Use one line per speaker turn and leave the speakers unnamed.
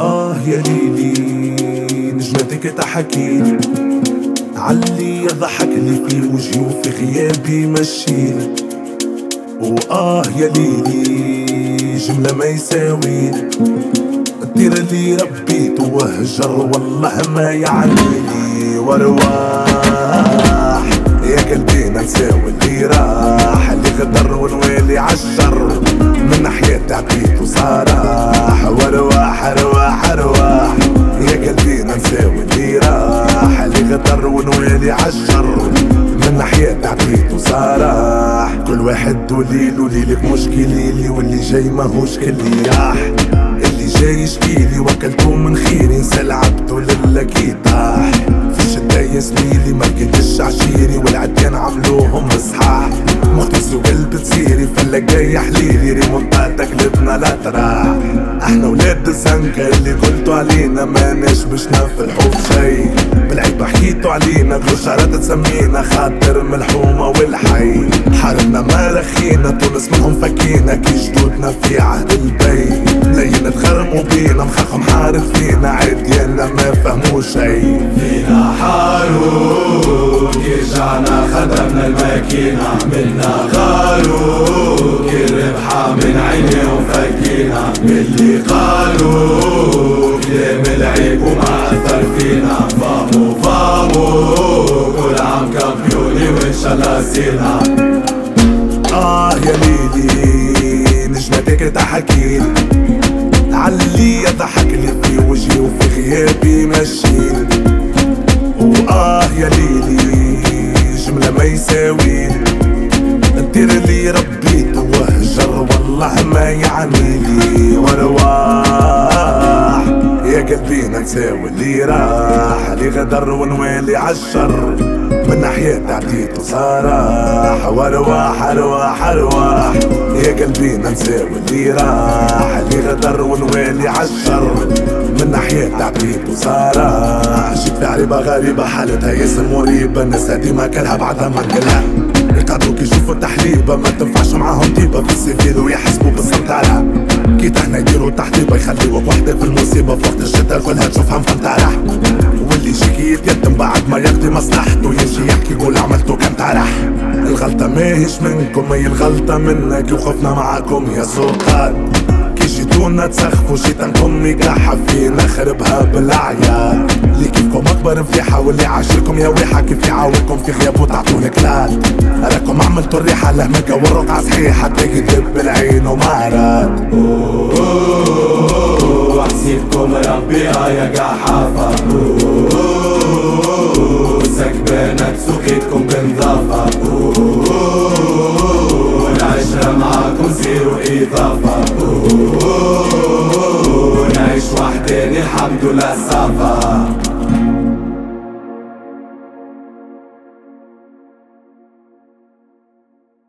آه يا ليلي نجمتك تحكيلي علي يضحكني في وجهي وفي غيابي مشيلي وآه يا ليلي جملة ما يساويلي الدير اللي ربيت وهجر والله ما يعنيني وارواح يا قلبي نساوي اللي راح. اللي غدر ونوالي عالشر من ناحية عبيد وصراح وارواح ارواح ارواح يا قلبي نساوي اللي راح. اللي غدر ونوالي عالشر من ناحية عبيد وصراح كل واحد وليل وليلك مش كليلي واللي جاي ماهوش كلي راح. اللي جاي يشكيلي وكلته من خيري نسال عبدو للكي طاح. في الشتا يا زميلي ما لقيتش عشيري والعديان عملوهم صحاح مختص وقلب تسيري فلا جاي حليلي ريمونتاتا قلبنا لا إحنا ولاد الزنكة اللي قلتوا علينا ماناش باش نفلحوا بشي بالعيب حكيتوا علينا بشارات تسمينا خاطر ملحومة والحي. حاربنا ما رخينا طول اسمهم فكينا كي جدودنا في عهد البي لينا تخرموا بينا مخاخهم حارب فينا عديانا ما فهموا شي.
فينا حاروك رجعنا خدمنا الماكينة. عملنا غاروك الربحة من عينيهم فكينا باللي قالوا كلام العيب وما أثر فينا. سينا
آه يا ليلي نجمتك تحكيلي علي يضحك لي في وجهي وفي غيابي مشيلي وآه يا ليلي جملة ما يساويلي الدير اللي ربيته وهجر والله ما يعنيلي وارواح يا قلبي نساوي اللي راح. اللي غدر ونوالي عالشر من ناحية عديت وصراح وارواح ارواح ارواح يا قلبي نساوي اللي راح اللي غدر ونوالي عالشر من ناحية وصراح جيت في عريبة غريبة حالتها ياسر مريبة. الناس هادي ما كلها بعدها ما نقلها يقعدوك يشوفوا تحليبة ما تنفعش معاهم طيبة في السيفيل ويحسبوا بالسنطرة كي إحنا يديروا تحليبة يخليوك وحدك في المصيبة. في وقت الشتا كلها تشوفها مفنطرة. يجيك يتيتم بعد ما يقضي مصلحته يجي يحكي يقول عملته كان طرح الغلطة ماهيش منكم هي الغلطة منك وخفنا معاكم يا سلطات كي جيتونا تسخفوا شيطانكم يقحى فينا خربها بالعيال اللي كيفكم اكبر فضيحة واللي عاشركم يا ويحة كيف يعاودكم في غياب وتعطوا كلات راكم عملتوا الريحة لهمكة والرقعة صحيحة تلاقي ذب بالعين ومارات
وحسيبكم ربي يا قحافة إضافة نعيش وحداني الحمد لله صافا